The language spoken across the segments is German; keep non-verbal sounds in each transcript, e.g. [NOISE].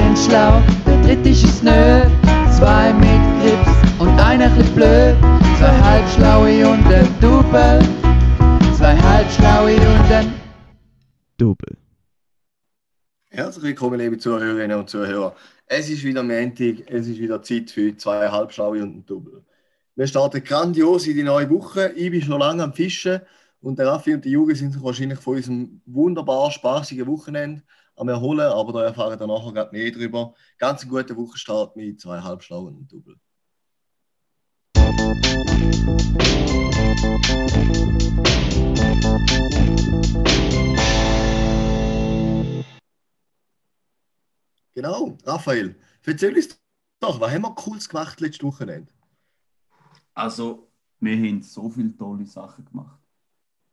sind schlau, der dritte ist es nö. Zwei mit Grips und einer bisschen blöd. Zwei halbschlaue und ein Double. Zwei halbschlaue und ein Double. Herzlich willkommen, liebe Zuhörerinnen und Zuhörer. Es ist wieder Montag, es ist wieder Zeit für zwei Halbschlaue und ein Double. Wir starten grandios in die neue Woche. Ich bin schon lange am Fischen und der Raffi und die Jugend sind sich wahrscheinlich von unserem wunderbar spaßigen Wochenende am Erholen, aber da erfahren wir nachher gerade mehr drüber. Ganz einen guten Wochenstart mit zwei Halbschlauen Double. Genau, Raphael, erzähl uns doch, was haben wir Cooles gemacht letztes Wochenende? Also, wir haben so viele tolle Sachen gemacht.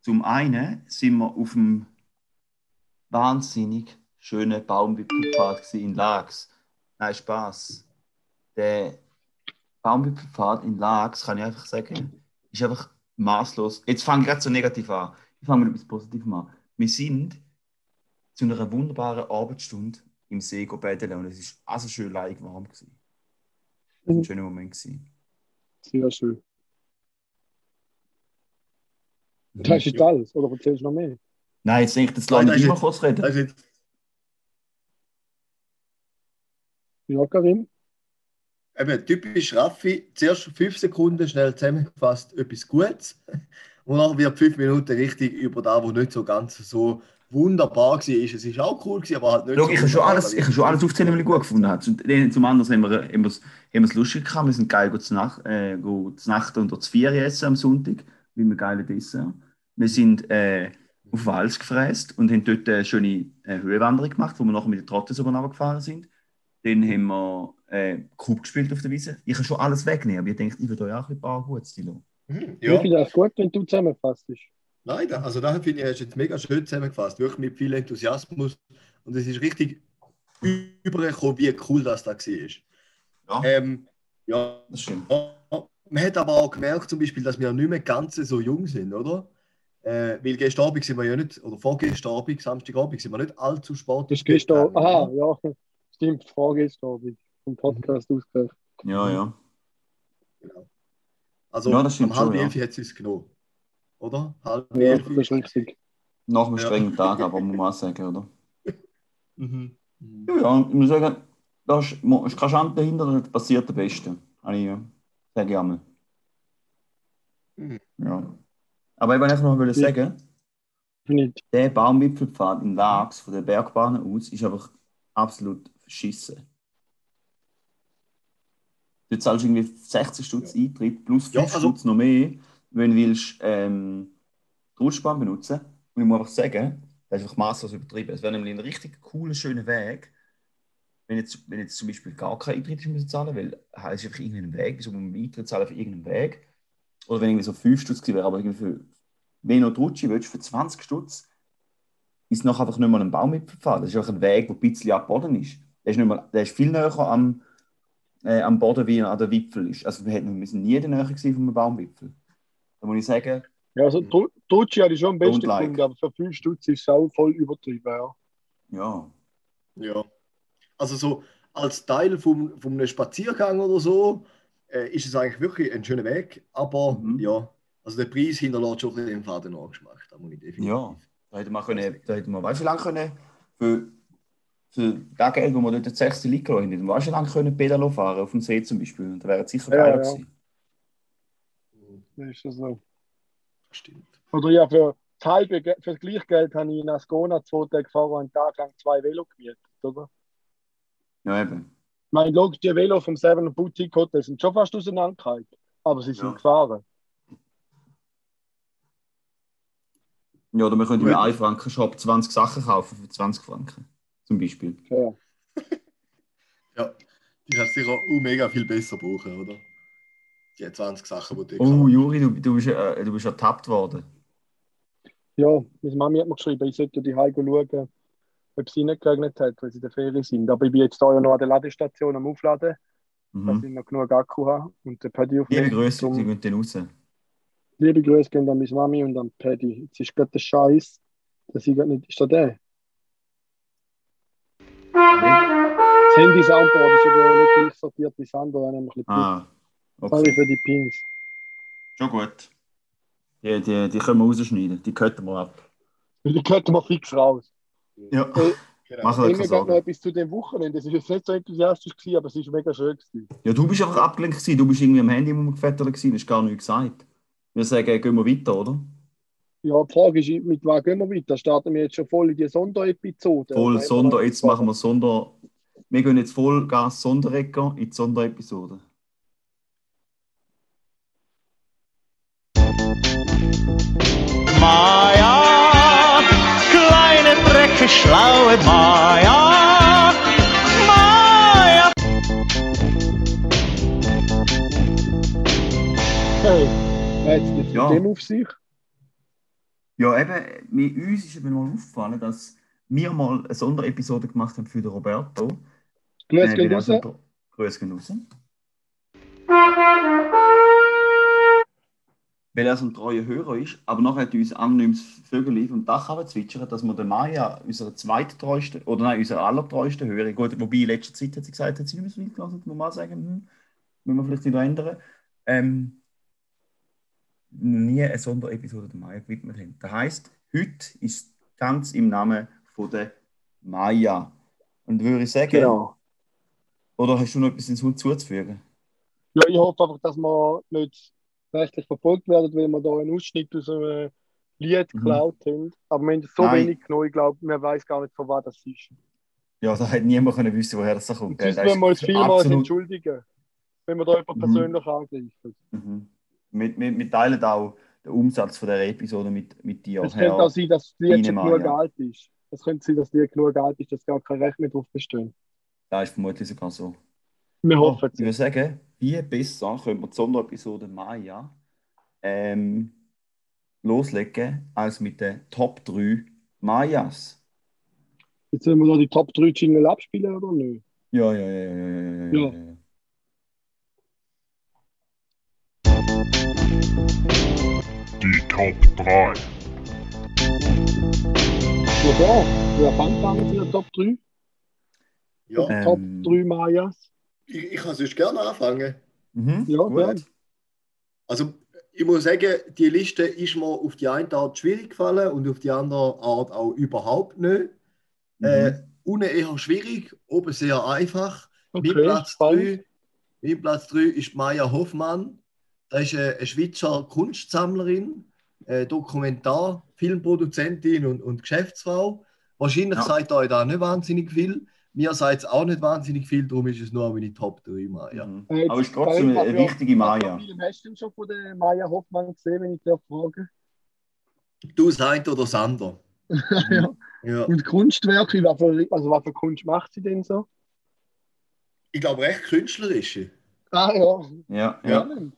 Zum einen sind wir auf dem wahnsinnig schönen Baumwipfelpfad in Lax. Nein, Spaß. Der Baumwipfelpfad in Lax, kann ich einfach sagen, ist einfach maßlos. Jetzt fange ich gerade so negativ an. Ich fange mit etwas Positivem an. Wir sind zu einer wunderbaren Arbeitsstunde im See baden und es war also schön leicht warm. Gewesen. Das war ein schöner Moment. Gewesen. Sehr schön. Das ist jetzt alles, oder erzählst du noch mehr? Nein, jetzt denke ich, das lasse ich immer kurz reden. Also jetzt, Ja, Karim? eben, typisch Raffi, zuerst fünf Sekunden schnell zusammengefasst etwas Gutes und dann wird fünf Minuten richtig über das, was nicht so ganz so wunderbar war. Es ist auch cool, gewesen, aber halt nicht Schau, so ich habe schon alles, ich habe schon alles aufzählen, was ich gut gefunden habe. Zum, den- zum anderen haben wir, haben wir, es- haben wir es lustig gehabt. Wir sind geil zu Nacht, äh, zu Nacht und zu vier essen am Sonntag, wie wir geile Dessert. Wir sind äh, auf Wals gefräst und haben dort eine schöne äh, Höhenwanderung gemacht, wo wir nachher mit der Trotte sogar runtergefahren sind. Dann haben wir äh, Kub gespielt auf der Wiese. Ich kann schon alles wegnehmen, aber ich denke, ich würde euch auch ein paar Gutes lassen. Mhm, Ich ja, finde das gut, wenn du zusammenfasst. nein, da- also da finde ich, hast du jetzt mega schön zusammengefasst, wirklich mit viel Enthusiasmus und es ist richtig übergekommen, wie cool das da war. Ja, Ähm, ja, das stimmt. man hat aber auch gemerkt, zum Beispiel, dass wir nicht mehr ganz so jung sind, oder? Äh, weil gestern Abend sind wir ja nicht, oder vorgestern Abend, Samstagabend, sind wir nicht allzu Das sportlich. ist gestern. Aha, ja. Stimmt, die Frage ist da, wie vom Podcast ausgehört. Ja, ja. Genau. Also Ja, das stimmt um halb schon, ja. elf hat es uns genommen. Oder? Halb Ja, elf. das ist richtig. Nach einem Ja. strengen Tag, aber muss man auch [LAUGHS] sagen, oder? Mhm. Mhm. Ja, ja, ich muss sagen, da ist, kein Schand dahinter, das passiert am besten. Habe ich, ja, sage ich einmal. Mhm. Ja. Aber ich wollte noch wollte sagen, Nicht. der Baumwipfelpfad in Lax von der Bergbahn aus ist einfach absolut verschissen. Du zahlst irgendwie 60 Stutz Eintritt plus 5 Ja, also- Stutz noch mehr, wenn du willst, ähm, die Rutschbahn benutzen. Und ich muss einfach sagen, das ist einfach maßlos übertrieben. Es wäre nämlich ein richtig cooler, schöner Weg, wenn jetzt, wenn jetzt zum Beispiel gar kein Eintritt ist, müssen zahlen, weil es ist einfach irgendein Weg, so um Eintritt zahlen für irgendeinen Weg. Oder wenn irgendwie so 5 Stutz gewesen wäre, aber irgendwie für, wenn du die Rutsche willst, für 20 Stutz, ist noch einfach nicht mal ein Baumwipfelpfad. Das ist einfach ein Weg, der ein bisschen am Boden ist. Der ist, nicht mal, der ist viel näher am, äh, am Boden, wie er an der Wipfel ist. Also wir, hätten, wir sind nie in der Nähe gewesen von einem Baumwipfel. Da muss ich sagen, Ja, also Tru- Trutschi hatte ich schon am besten like. gefunden, aber für 5 Stutz ist es auch voll übertrieben. Ja. ja, Ja. Also so als Teil vom, von einem Spaziergang oder so äh, ist es eigentlich wirklich ein schöner Weg. Aber Mhm. ja, also der Preis hinterlässt schon ein bisschen den Faden Nachgeschmack. Da muss ich definitiv. Ja. da hätte man, können, da hätte man weißt du, wie lange können, für, für das Geld, wo wir dort das sechste Liga haben, hätte man wie lange können Pedalo fahren auf dem See zum Beispiel. Und da wäre es sicher Ja, geiler ja. gewesen. Das ist das so. Stimmt. Oder ja, für das halbe für das gleiche Geld habe ich in Ascona zwei Tage gefahren und einen Tag lang zwei Velo gemietet, oder? Ja, eben. Ich meine, logisch, die Velo vom Seven Boutique Hotel sind schon fast auseinandergehalten, aber sie sind Ja. gefahren. Ja, oder wir können im Gut. 1 Franken Shop 20 Sachen kaufen für 20 Franken. Zum Beispiel. Ja. [LAUGHS] Ja, die kannst du sicher auch mega viel besser brauchen, oder? Die 20 Sachen, die du Oh. Juri, du, du, bist, äh, du bist ertappt worden. Ja, meine Mami hat mir geschrieben, ich sollte die Heiko schauen, ob sie nicht geregnet hat, weil sie in der Ferien sind. Aber ich bin jetzt da ja noch an der Ladestation am Aufladen, dass Mhm. ich noch genug Akku habe und den Paddy Liebe aufnehmen. Grüße, Zum- sie gehen dann raus. Liebe Grüße gehen an meine Mami und an Paddy. Jetzt ist gerade der Scheiß, dass ich gerade nicht. Ist da der? Handy-Soundboard ist eben nicht gleich sortiert wie das andere. Ein bisschen Ah, Sorry okay. für die Pings. Schon gut. Die, die, die können wir rausschneiden. Die könnten wir ab. Die könnten wir fix raus. Ja, Äh, Genau. Immer keine gerade noch etwas zu dem Wochenende. Es war jetzt nicht so enthusiastisch, gewesen, aber es war mega schön. Gewesen. Ja, du bist einfach abgelenkt gewesen. Du bist irgendwie am Handy rumgefettert. Du hast gar nichts gesagt. Wir sagen, gehen wir weiter, oder? Ja, die Frage ist, mit was gehen wir weiter? Starten wir jetzt schon voll in die Sonderepisode? Voll Sonder. Jetzt machen wir Sonder. Wir gehen jetzt voll Gas Sonderecker in die Sonderepisode. Maja, kleine Drecke, schlaue Maja, Maja. Hey, es mit Ja. dem auf sich? Ja, eben, mit uns ist eben mal aufgefallen, dass wir mal eine Sonderepisode gemacht haben für den Roberto. Grüß gehen weil er raus. so ein paar- Grüß gehen raus. Weil er so ein treuer Hörer ist, aber nachher hat uns anonymes Vögel vom Dach zwitschern, dass wir den Maya, unsere zweittreueste, oder nein, unsere allertreueste Hörer, gut, wobei in letzter Zeit hat sie gesagt, hat sie nicht mehr so viel gelassen, muss man sagen, hm, müssen wir vielleicht wieder ändern, ähm, noch nie eine Sonderepisode der Maya gewidmet haben. Das heisst, heute ist ganz im Namen von der Maya. Und würde ich sagen, Genau. oder hast du noch etwas hinzuzufügen? Ja, ich hoffe einfach, dass wir nicht rechtlich verfolgt werden, weil wir da einen Ausschnitt aus einem Lied Mhm. geklaut haben. Aber wir haben so Nein. wenig genommen, ich glaube, man weiß gar nicht, von was das ist. Ja, da hätte niemand können wissen, woher das da kommt. Gell? müssen wir mal vielmals absolut- entschuldigen, wenn wir da jemanden Mhm. persönlich angreifen. Mhm. Wir, wir, wir teilen auch den Umsatz von dieser Episode mit, mit dir. Es könnte auch sein, dass Meinemann, genug ja. alt ist. Es könnte sein, dass das Lied genug alt ist, dass gar kein Recht mehr drauf besteht. Das ist vermutlich sogar so. Wir hoffen Ich würde sagen, wie besser können wir die Sonderepisode Maya ähm, loslegen als mit den Top 3 Mayas. Jetzt sollen wir da die Top 3 Jingle abspielen oder nicht? Ja, ja, ja, ja, ja, ja, ja, Ja. Die Top 3. Ja, da. Wer fängt an mit der Top 3? Ja, Ähm, Top 3 Mayas? ich, ich kann sonst gerne anfangen. Mhm, Ja, gut. gern. Also, ich muss sagen, die Liste ist mir auf die eine Art schwierig gefallen und auf die andere Art auch überhaupt nicht. Mhm. Äh, unten eher schwierig, oben sehr einfach. Okay, Mein Platz spannend. 3 mein Platz 3 ist Maya Hoffmann. Das ist eine, eine Schweizer Kunstsammlerin, äh, Dokumentar, Filmproduzentin und, und Geschäftsfrau. Wahrscheinlich Ja. sagt euch da nicht wahnsinnig viel. Mir sagt es auch nicht wahnsinnig viel, darum ist es nur meine Top 3 Maya. Mhm. Äh, Aber ist trotzdem eine wichtige Maya. Wie viele hast du denn schon von der Maya Hoffmann gesehen, wenn ich dir frage? Du seid oder Sander. [LAUGHS] ja. Ja. Und Kunstwerke, was für, also was für Kunst macht sie denn so? Ich glaube, recht künstlerische. Ah ja, Ja, ja. spannend.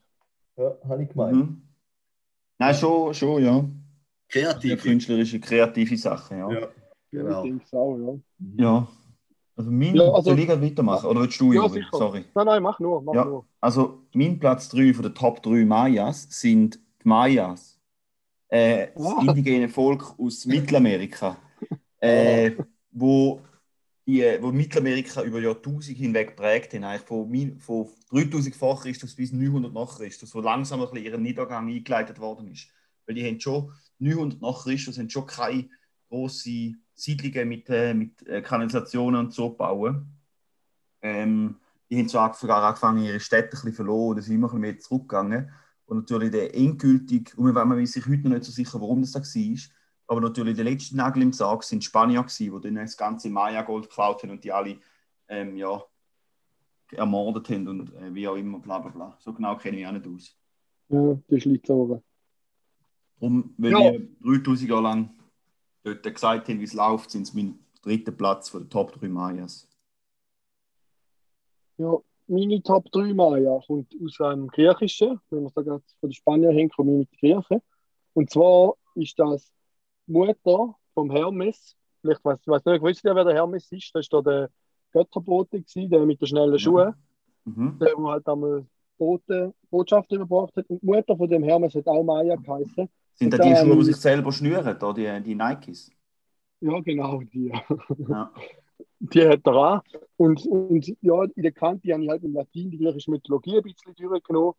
Ja, habe ich gemeint. Mhm. Nein, schon, schon, ja. Kreativ. künstlerische, kreative Sachen, ja. Ja, Ja, genau. ich denke es auch, ja. Ja. Also mein, Ja, also- soll ich weitermachen? Oder willst du, Ja, Juri? sicher. Sorry. Nein, nein, mach nur, mach Ja. nur. Also mein Platz 3 von den Top 3 Mayas sind die Mayas. Äh, das indigene Volk aus Mittelamerika. [LAUGHS] Äh, wo, die, wo Mittelamerika über Jahrtausende hinweg prägt haben, eigentlich von, von 3000 vor Christus bis 900 nach Christus, wo langsam ein ihren Niedergang eingeleitet worden ist. Weil die haben schon 900 nach Christus haben schon keine grossen Siedlungen mit, äh, mit äh, Kanalisationen und so bauen. Ähm, die haben zwar sogar angefangen, ihre Städte ein bisschen verloren, und sind immer ein bisschen mehr zurückgegangen. Und natürlich der endgültig, und man ist sich heute noch nicht so sicher, warum das da war, aber natürlich der letzte Nagel im Sarg sind die Spanier gewesen, die dann das ganze Maya-Gold geklaut haben und die alle ähm, ja, ermordet haben und äh, wie auch immer, bla bla bla. So genau kenne ich auch nicht aus. Ja, die Schlitzohren. Darum, weil Ja. wir 3000 Jahre lang dort gesagt haben, wie es läuft, sind es mein dritter Platz von den Top 3 Mayas. Ja, meine Top 3 Maya kommt aus einem Griechischen, wenn wir sagen, von den Spaniern hin, komme ich mit Griechen. Und zwar ist das Mutter vom Hermes. Vielleicht weiß ich weiß nicht, wisst ihr, wer der Hermes ist? Das war der Götterbote, der mit den schnellen Schuhen, Mhm. der wo halt einmal Bote, Botschaft überbracht hat. Und die Mutter von dem Hermes hat auch Maya geheißen. Sind das die Schuhe, die sich selber schnüren, da, die, die Nikes? Ja, genau, die. Ja. [LAUGHS] die hat er auch. Und, und ja, in der Kante habe ich halt im Latin die griechische Mythologie ein bisschen durchgenommen.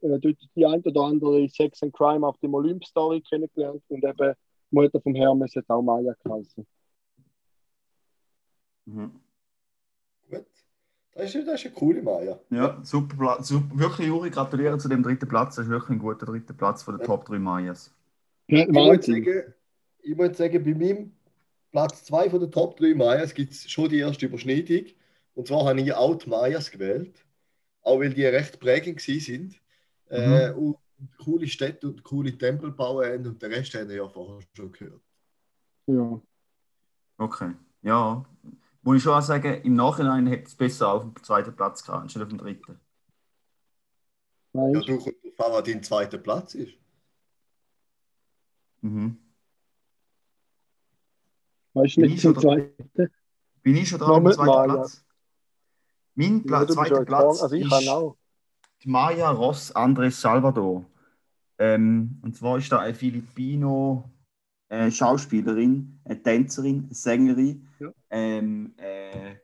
Äh, dort die ein oder andere Sex and Crime auf dem Olymp-Story kennengelernt und eben die Mutter vom Hermes hat auch Maya geheißen. Mhm. Gut. Das ist, das ist eine coole Maya. Ja, super Platz. Super. Wirklich, Juri, gratuliere zu dem dritten Platz. Das ist wirklich ein guter dritter Platz von den Top 3 Mayas. Ja, Ich muss sagen, ich muss sagen, bei meinem Platz 2 von den Top 3 Mayas gibt es schon die erste Überschneidung. Und zwar habe ich auch die Mayas gewählt. Auch weil die recht prägend sind. Äh, und coole Städte und coole Tempel bauen haben. Und den Rest haben wir ja vorher schon gehört. Ja. Okay. Ja. Muss ich schon auch sagen, im Nachhinein hätte es besser auf dem zweiten Platz gehabt, anstatt auf dem dritten. Ja, Weißt du an, was dein zweiter Platz ist. Mhm. weißt du Bin nicht ich zum schon zweiten? Bin ich schon auf dem mit zweiten. Platz? Mein Ja, Pla du bist zweiter ja Platz Also ich ist kann auch. die Maya Ross Andres Salvador. Ähm, und zwar ist da eine Filipino äh, Schauspielerin, eine Tänzerin, eine Sängerin, Ja. ähm, äh,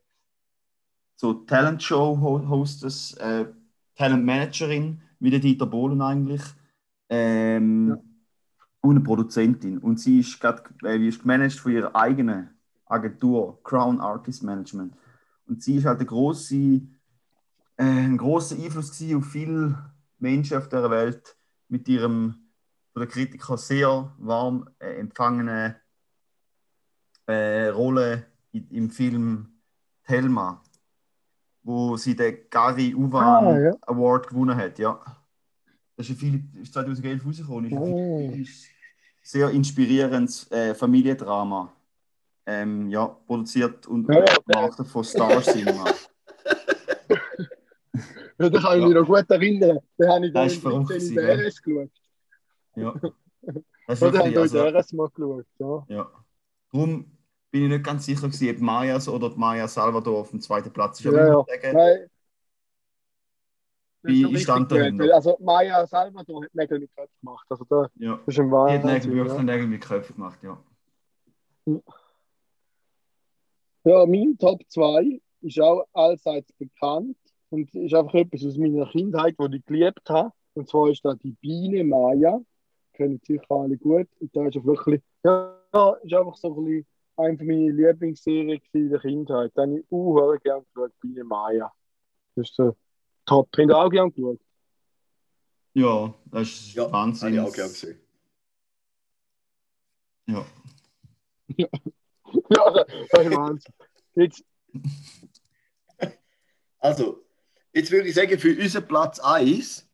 so Talent-Show-Hostess, äh, Talent-Managerin, wie der Dieter Bohlen eigentlich. Ähm, Ja. Und eine Produzentin. Und sie ist, grad, äh, ist gemanagt von ihrer eigenen Agentur, Crown Artist Management. Und sie ist halt eine große, äh, ein großer Einfluss auf viele Menschen auf der Welt mit ihrem von der Kritiker sehr warm äh, empfangenen äh, Rolle in, im Film Thelma, wo sie den Gary Uwan Ah, ja. Award gewonnen hat. Ja. Das ist, Philipp, ist 2011 rausgekommen. Ist ein Oh. sehr inspirierendes äh, Familiendrama. Ähm, ja, produziert und Ja, ja, vermarktet von Star Cinema. Ja, da kann ich mich noch gut erinnern. Da habe ich da [LAUGHS] Das ist verrückt 13 in? RS geschaut. Ja. Das Oder haben wir also, der RS mal geschaut. Ja. ja. Darum bin ich nicht ganz sicher, gewesen, ob Mayas oder Maya Salvador auf dem zweiten Platz ist. Ja, ja. sagen, Nein. Wie- ich stand dahinter. Also Maya Salvador hat Nägel mit Köpfen gemacht. Also da ja, das ist ein die hat Nägel Wahnsinn. wirklich Ja. Nägel mit Köpfen gemacht, ja. ja, mein Top 2 ist auch allseits bekannt und ist einfach etwas aus meiner Kindheit, wo ich geliebt habe. Und zwar ist da die Biene Maya. Kennen sicher alle gut. Und da ist auch wirklich, ja, ist einfach so ein bisschen eine meiner Lieblingsserien in der Kindheit. Da habe ich auch gerne geschaut, Biene Maya. Das ist so top. Habt ihr auch gerne geschaut? Ja, das ist Ja, habe Wahnsinn. ich auch gerne gesehen. Ja. [LAUGHS] ja, das ist Wahnsinn. Jetzt, Also, jetzt würde ich sagen, für unseren Platz 1,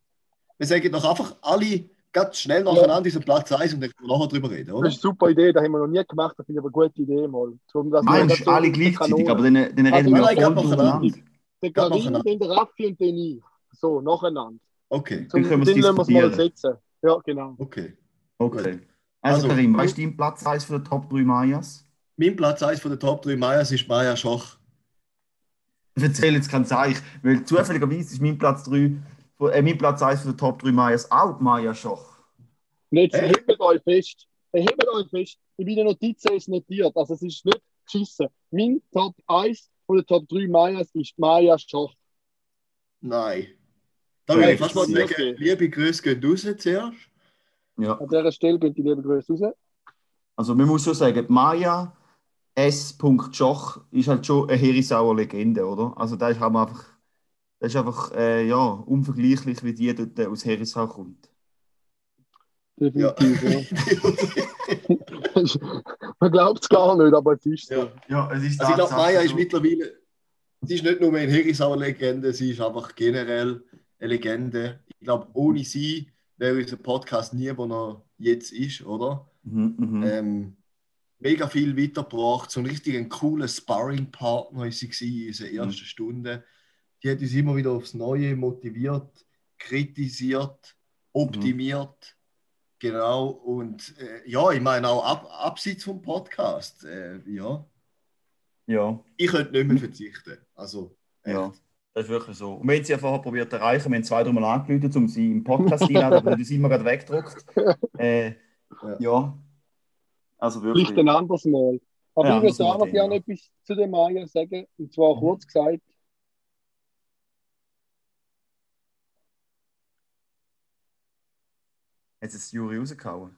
wir sagen doch einfach alle ganz schnell nacheinander diesen Platz 1 und dann können wir nachher drüber reden, das oder? ist eine super Idee, das haben wir noch nie gemacht. Das finde ich aber eine gute Idee mal. Um das Meinst das du alle gleichzeitig, aber dann, dann Also, reden wir nein, ja voll durcheinander. nacheinander. Der Ja, Karim, nacheinander. dann der Raffi und dann ich. So, nacheinander. Okay, Zum, Dann können den wir es lassen wir es mal setzen. Ja, genau. okay. Okay. Also, Also, Karim, weißt du deinen Platz 1 für die Top 3 Mayas? Mein Platz 1 von den Top 3 Mayas ist Maya Schoch. Ich erzähle jetzt kein Zeichen, weil zufälligerweise ist mein Platz 3, von- äh, mein Platz 1 für die Top 3 Mayas auch die Maya Schoch. Jetzt Hey. hebt euch fest. Hebt euch fest. In meinen Notizen ist notiert. Also, es ist nicht geschissen. Mein Top 1 von den Top 3 Mayas ist Maya Schoch. Nein. Da würde ich fast mal sagen, okay. liebe Grüße gehen raus zuerst. Ja. An dieser Stelle bin ich liebe Grüße raus. Also man muss schon sagen, die Maya S. Schoch ist halt schon eine Herisauer Legende, oder? Also da ist halt einfach, das ist einfach äh, ja, unvergleichlich, wie die dort äh, aus Herisau kommt. Ja. Definitiv, ja. [LAUGHS] Man glaubt es gar nicht, aber es ist so. Ja. Ja, es ist Also ich glaube, Maya ist mittlerweile, sie ist nicht nur eine Herisauer Legende, sie ist einfach generell eine Legende. Ich glaube, ohne sie wäre unser Podcast nie, wo er jetzt ist, oder? Mhm, mhm. Ähm, mega viel weitergebracht, so ein richtig cooler Sparring-Partner ist sie in unserer Mhm. ersten Stunde. Die hat uns immer wieder aufs Neue motiviert, kritisiert, optimiert. Genau, und äh, ja, ich meine auch ab, abseits vom Podcast, äh, ja, Ja, ich könnte nicht mehr verzichten. Also, echt. ja, das ist wirklich so. Und wir haben sie ja vorher probiert zu erreichen, wir haben zwei, dreimal angerufen, um sie im Podcast einzuladen, aber das immer gerade weggedruckt. [LAUGHS] Äh, Ja. ja, also Vielleicht wirklich. ein anderes Mal. Aber Ja, ich würde auch noch gerne noch. etwas zu den Maya sagen. Und zwar kurz gesagt, Hat es Juri rausgehauen?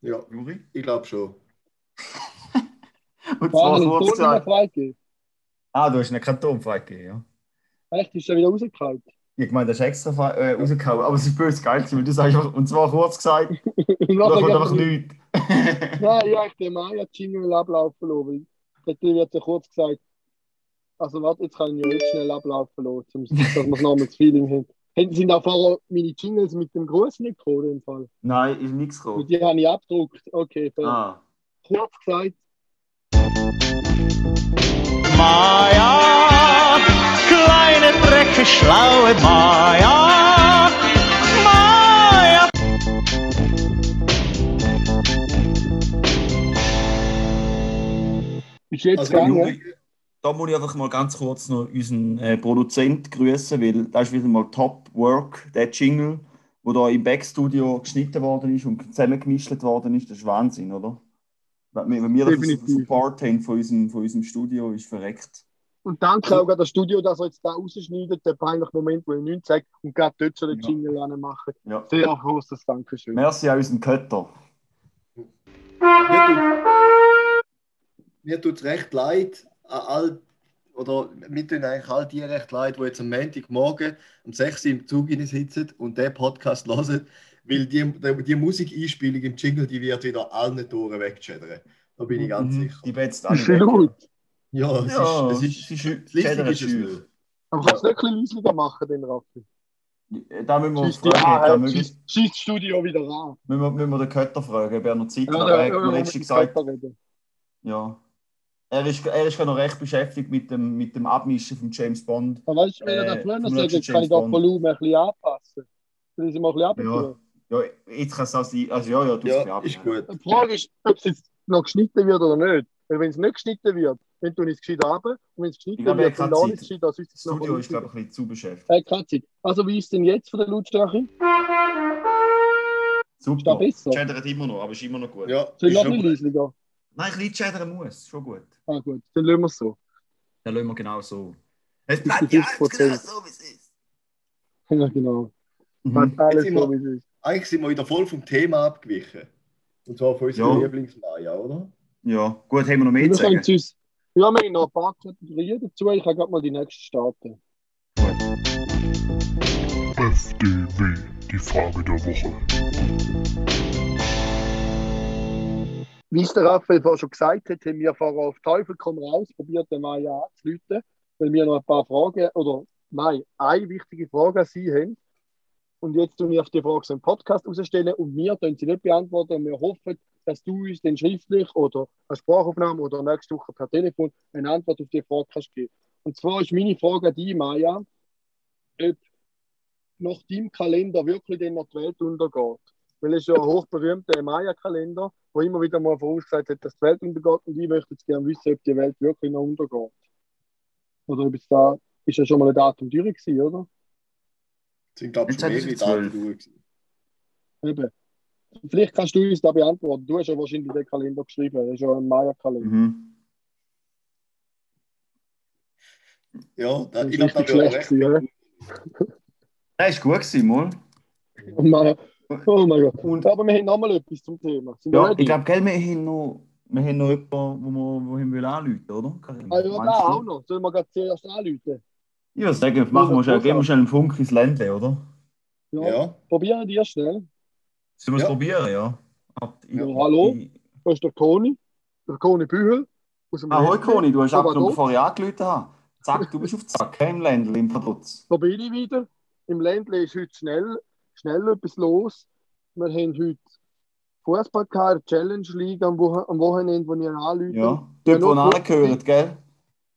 Ja, Juri? ich glaube schon. [LAUGHS] Und war zwar kurz gesagt. Ah, du hast einen Kanton freigegeben, ja. Echt, ist er wieder rausgefallen. Ich meine, das ist extra äh, rausgehauen, aber es ist böse geil, weil du sagst einfach, und zwar kurz gesagt, [LAUGHS] Und da kommt einfach nichts. [LAUGHS] Nein, ja, ich den Maya-Jingle ablaufen lassen, weil dort wird ja kurz gesagt, also warte, jetzt kann ich ja jetzt schnell ablaufen lassen, dass wir nochmal das Feeling haben. Haben- Sind auch vorher meine Jingles mit dem Gruß nicht gekommen, in dem Fall? Nein, ist nichts Und gekommen. die habe ich abgedruckt. Okay, fair. Ah. kurz gesagt, Maja, Drecke, schlaue Maja. Maja. ist jetzt Also, gegangen. Da muss ich einfach mal ganz kurz noch unseren äh, Produzent grüßen, weil das ist wieder mal Top Work, der Jingle, wo da im Backstudio geschnitten worden ist und zusammengemischt worden ist. Das ist Wahnsinn, oder? Wenn wenn wir das Definitiv. Support haben von unserem, von unserem Studio, ist verreckt. Und danke auch an das Studio, dass er jetzt da rausschneidet, der peinliche Moment, wo ich nichts sage und gerade dort schon den Ja. Jingle anmachen. Ja. Sehr großes Dankeschön. Merci an unseren Kötter. mir tut- es recht leid, all, oder mir tun eigentlich all die recht leid, die jetzt am Montagmorgen um 6 Uhr im Zug sitzen und den Podcast hören, weil die, die, Musikeinspielung im Jingle, die wird wieder allen Toren wegschädern. Da bin ich ganz Mhm. sicher. Die betzt alle Absolut. Ja, es Ja, ist, es ist, es ist, das Licht Cheddar ist es. Aber kannst du nicht ein bisschen leiser machen, den Raffi? Da müssen wir uns fragen, da an, müssen, schießt schießt das Studio wieder an. müssen, wir, müssen wir den Kötter fragen, ob er noch Zeit Ja, hat. Er hat mir letztens gesagt, ja. Er ist, er ist gerade noch recht beschäftigt mit dem, mit dem Abmischen von James Bond. Aber weißt du, wenn er Äh, das früher vom sagt, kann ich James doch Bond. Volumen ein bisschen anpassen. Will ich sie mal ein bisschen Ja. Ja, jetzt kann es auch sein. Also ja, ja, du Ja, ist gut. Die Frage ist, ob es jetzt noch geschnitten wird oder nicht. Weil wenn es nicht geschnitten wird, dann tue ich es gescheit runter. Und wenn es geschnitten Ich glaube, wird, dann lasse ich es gescheit, es noch Studio ist, glaube ich, ein bisschen zu beschäftigt. Äh, keine Zeit. Also wie ist es denn jetzt von der Lautstärke? Ist Super. das besser? Immer noch, aber ist immer noch gut. Ja, Soll ich ist noch ein bisschen leiser? Nein, ein bisschen chattern muss, schon gut. Ah gut, dann lassen wir es so. Dann lassen wir genau so. Es bleibt ja 50%. alles genau so, wie es ist. Ja genau. Mhm. Alles so, wir- wie es ist. Eigentlich sind wir wieder voll vom Thema abgewichen. Und zwar von unserem Ja. Lieblingsmaja, oder? Ja, gut, haben wir noch mehr Wir zu sagen? uns, ja, wir haben noch ein paar Kategorien dazu. Ich kann gerade mal die nächste starten. FDW, die Frage der Woche. Wie es der Raphael vorhin schon gesagt hat, haben wir vorher auf Teufel komm raus probiert, den Maya anzuleiten, weil wir noch ein paar Fragen, oder nein, eine wichtige Frage an Sie haben. Und jetzt tun wir auf die Frage so im Podcast rausstellen und wir können sie nicht beantworten und wir hoffen, dass du uns dann schriftlich oder eine Sprachaufnahme oder nächste Woche per Telefon eine Antwort auf die Frage kannst geben. Und zwar ist meine Frage an dich, Maya, ob nach deinem Kalender wirklich dann noch die Welt untergeht. Weil es ist ja ein hochberühmter Maya-Kalender, wo immer wieder mal vorausgesagt hat, dass die Welt untergeht. Und ich möchte jetzt gerne wissen, ob die Welt wirklich noch untergeht. Oder ob es da, ist ja schon mal ein Datum durch gewesen, oder? Das sind, glaube ich, schon es mehrere Daten 12. durch. Eben. Vielleicht kannst du uns da beantworten. Du hast ja wahrscheinlich den Kalender geschrieben. Das ist ja ein Maya-Kalender. Mhm. Ja, da, Das ich glaube, da richtig wäre schlecht recht. [LAUGHS] gewesen, Das ist gut gewesen, mal. Oh mein, oh mein Gott. Und- Aber wir haben noch mal etwas zum Thema. Sind wir Ja, ich glaube, gell, wir haben noch, wir haben noch jemanden, wo wir, wo wir anrufen oder? Ah, ja, da auch noch. Sollen wir gerade zuerst anrufen? Ich würde sagen, machen wir schnell, geben wir schnell einen Funk ins Ländle, oder? Ja. Ja, Probieren die schnell. Sollen wir es Ja. probieren, ja? Ja, hallo? ich- Da ist der Koni. Der Koni Bühel. Aus dem Ah, hoi. Koni, du hast Aber bevor ich angerufen. Zack, du bist auf Zack, im Ländle, im Verdutz. Da bin ich wieder. Im Ländle ist heute schnell, schnell etwas los. Wir haben heute Fußball gehabt, Challenge League am, Wo am Wochenende, wo ihr anruft. Ja, dort, wo kurz- gehört, gell?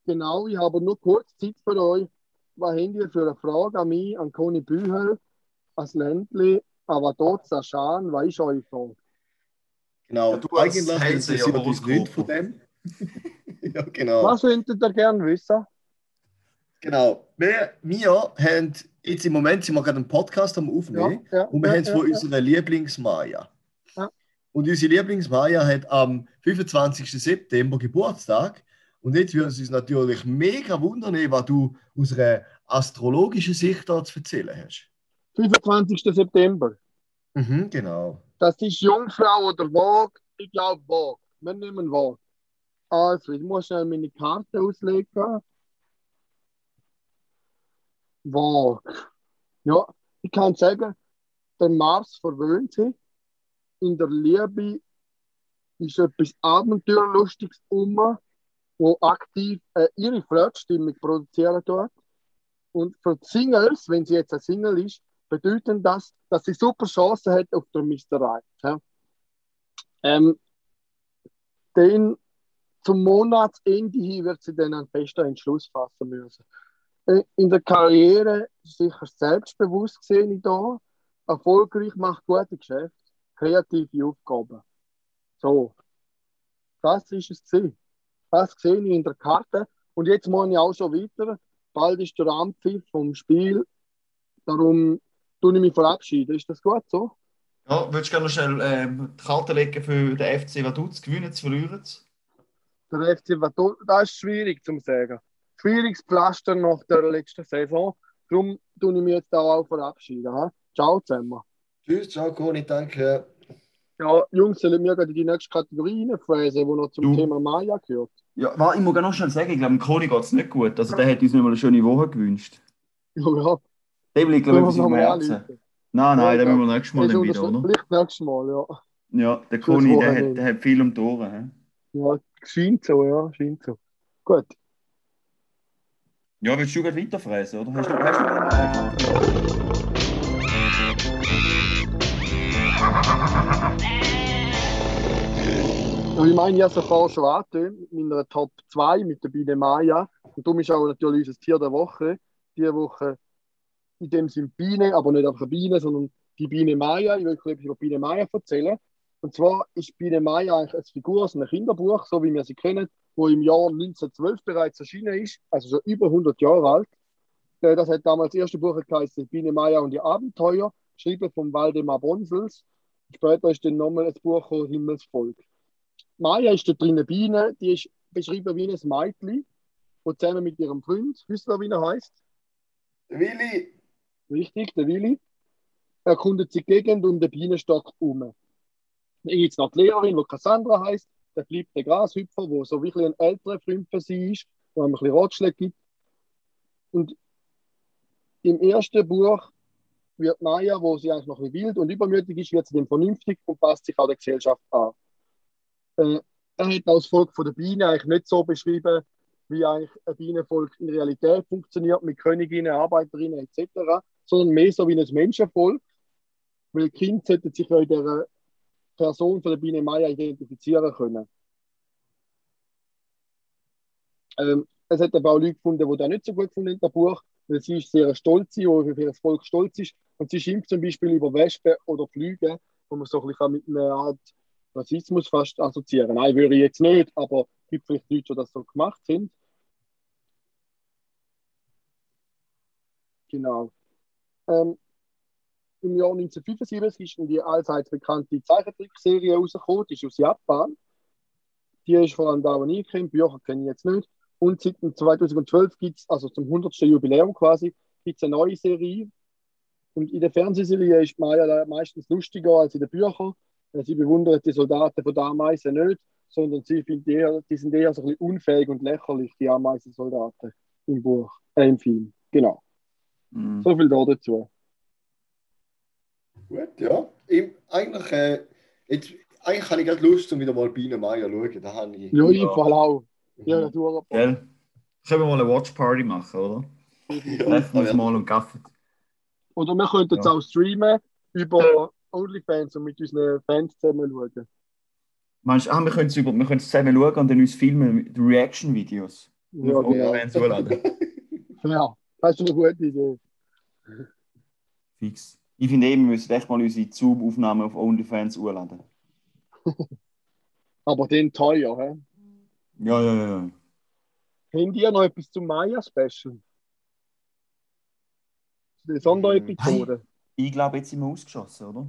Genau, ich habe nur kurz Zeit für euch. Was habt ihr für eine Frage an mich, an Koni Bühel, als Ländle, aber dort Saschan, ist eure Frage? genau. Ja, du Eigentlich interessiert uns Horoskop. nicht von dem. [LAUGHS] ja, genau. Was könntet ihr gerne wissen? Genau. Wir, wir haben jetzt im Moment sind wir gerade einen Podcast am Aufnehmen ja, und wir ja, haben es von ja, unserer Lieblingsmaja. Ja. Und unsere Lieblingsmaya hat am 25. September Geburtstag. Und jetzt würde es uns natürlich mega wundern, was du aus einer astrologischen Sicht da zu erzählen hast. 25. September. Mhm, genau. Das ist Jungfrau oder Waage. Ich glaube Waage. Wir nehmen Waage. Also, ich muss schnell meine Karte auslegen. Waage. Ja, ich kann sagen, der Mars verwöhnt sich. In der Liebe ist etwas Abenteuerlustiges um, wo aktiv äh, ihre Flirtstimmung produzieren tut. Und für die Singles, wenn sie jetzt ein Single ist, bedeutet das, dass sie super Chancen hat auf der. Right. Ja? Ähm, den, zum Monatsende hin wird sie dann einen festen Entschluss fassen müssen. Äh, In der Karriere sicher selbstbewusst gesehen da, erfolgreich macht gute Geschäfte, kreative Aufgaben. So, das ist es gewesen. Das sehe ich in der Karte. Und jetzt muss ich auch schon weiter. Bald ist der Ampfiff vom Spiel. Darum tue ich mich verabschieden. Ist das gut so? Ja, würdest du gerne noch schnell ähm, die Karte legen für den FC Vaduz? Gewinnen zu verlieren? Der FC Vaduz, das ist schwierig zu sagen. Schwieriges Pflaster nach der letzten Saison. Darum tue ich mich jetzt auch verabschieden. ha? Ciao zusammen. Tschüss, ciao, Conny, danke. Ja, Jungs, sollen wir gerade in die nächste Kategorie reinfräsen, die noch zum Du. Thema Maya gehört? Ja, warte, ich muss gerne noch schnell sagen, ich glaube, dem Koni geht es nicht gut. Also, der hat uns nicht mal eine schöne Woche gewünscht. Ja, ja. Dem liegt, glaube ich, etwas auf dem Herzen. Nein, nein, den müssen wir nächstes Mal dann wieder, oder? Vielleicht nächstes Mal, ja. Ja, der Koni, der hat, der hat viel um die Ohren. hä? Ja, scheint so, ja, scheint so. Gut. Ja, willst du gerade weiterfräsen, oder? Hast du, hast du noch ich meine, ich habe es vorher schon angetönt, mit meiner Top 2 mit der Biene Maya. Und darum ist auch natürlich unser Tier der Woche. Diese Woche in dem Sinne Biene, aber nicht einfach eine Biene, sondern die Biene Maya. Ich will etwas über Biene Maya erzählen. Und zwar ist Biene Maya eigentlich eine Figur aus einem Kinderbuch, so wie wir sie kennen, wo im Jahr 1912 bereits erschienen ist, also schon über 100 Jahre alt. Äh, Das hat damals das erste Buch geheißen Biene Maya und die Abenteuer, geschrieben von Waldemar Bonsels. Später ist dann nochmal ein Buch gekommen, Himmelsvolk. Maya ist da drin eine Biene, die ist beschrieben wie ein Mädchen, die zusammen mit ihrem Freund, wisst ihr, wie er heißt? Willi, Richtig, der Willi. Erkundet sie die Gegend um den Bienenstock um. Dann gibt es noch die Lehrerin, die Cassandra heißt. Dann bleibt der Grashüpfer, der so wirklich ein älterer Freund für sie ist, wo einem ein bisschen Ratschläge gibt. Und im ersten Buch wird Maya, wo sie eigentlich noch ein bisschen wild und übermütig ist, wird sie dann vernünftig und passt sich an der Gesellschaft an. Äh, er hat auch das Volk von der Biene eigentlich nicht so beschrieben, wie eigentlich ein Bienenvolk in Realität funktioniert, mit Königinnen, Arbeiterinnen etc., sondern mehr so wie ein Menschenvolk. Weil die Kinder sollten sich ja in der Person von der Biene Maya identifizieren können. Ähm, es hat aber auch Leute gefunden, die das nicht so gut in dem Buch, weil sie ist sehr stolz, die auf ihr Volk stolz ist. Und sie schimpft zum Beispiel über Wespen oder Flüge, wo man so ein bisschen mit einer Art Rassismus fast assoziieren. Nein, würde ich jetzt nicht, aber es gibt vielleicht Leute, die das so gemacht sind. Genau. Ähm, Im Jahr 1975 ist die allseits bekannte Zeichentrickserie rausgekommen, die ist aus Japan. Die ist vor allem wo ich kenne, Bücher kenne ich jetzt nicht. Und seit dem 2012 gibt es, also zum 100. Jubiläum quasi, gibt es eine neue Serie. Und in der Fernsehserie ist Maya meistens lustiger als in den Büchern. Äh, Sie bewundert die Soldaten von der Ameisen nicht, sondern sie findet eher, die sind eher so ein bisschen unfähig und lächerlich, die Ameisensoldaten im Buch, äh, im Film. Genau. Mhm. So viel da dazu. gut, ja. Ich, eigentlich, äh, jetzt, eigentlich habe ich gerade Lust, um wieder mal Biene Maya zu schauen. Da habe ich. Ja, ich Fall auch. Ja, ja, auch. Gell? Können wir mal eine Watch-Party machen, oder? Treffen wir uns mal und gaffen. Oder wir könnten es Ja. auch streamen über OnlyFans und mit unseren Fans zusammen schauen. Meinst du, ah, wir können es zusammen schauen und dann uns filmen mit Reaction-Videos? Ja, genau. OnlyFans hochladen. [LAUGHS] Ja, das ist eine gute Idee. Fix. Ich finde eben, wir müssen echt mal unsere Zoom-Aufnahmen auf OnlyFans hochladen. [LAUGHS] Aber den teuer, hä? Ja, ja, ja. Habt ihr noch etwas zum Maya-Special? Die Sonderepisode. Ich glaube, jetzt sind wir ausgeschossen, oder?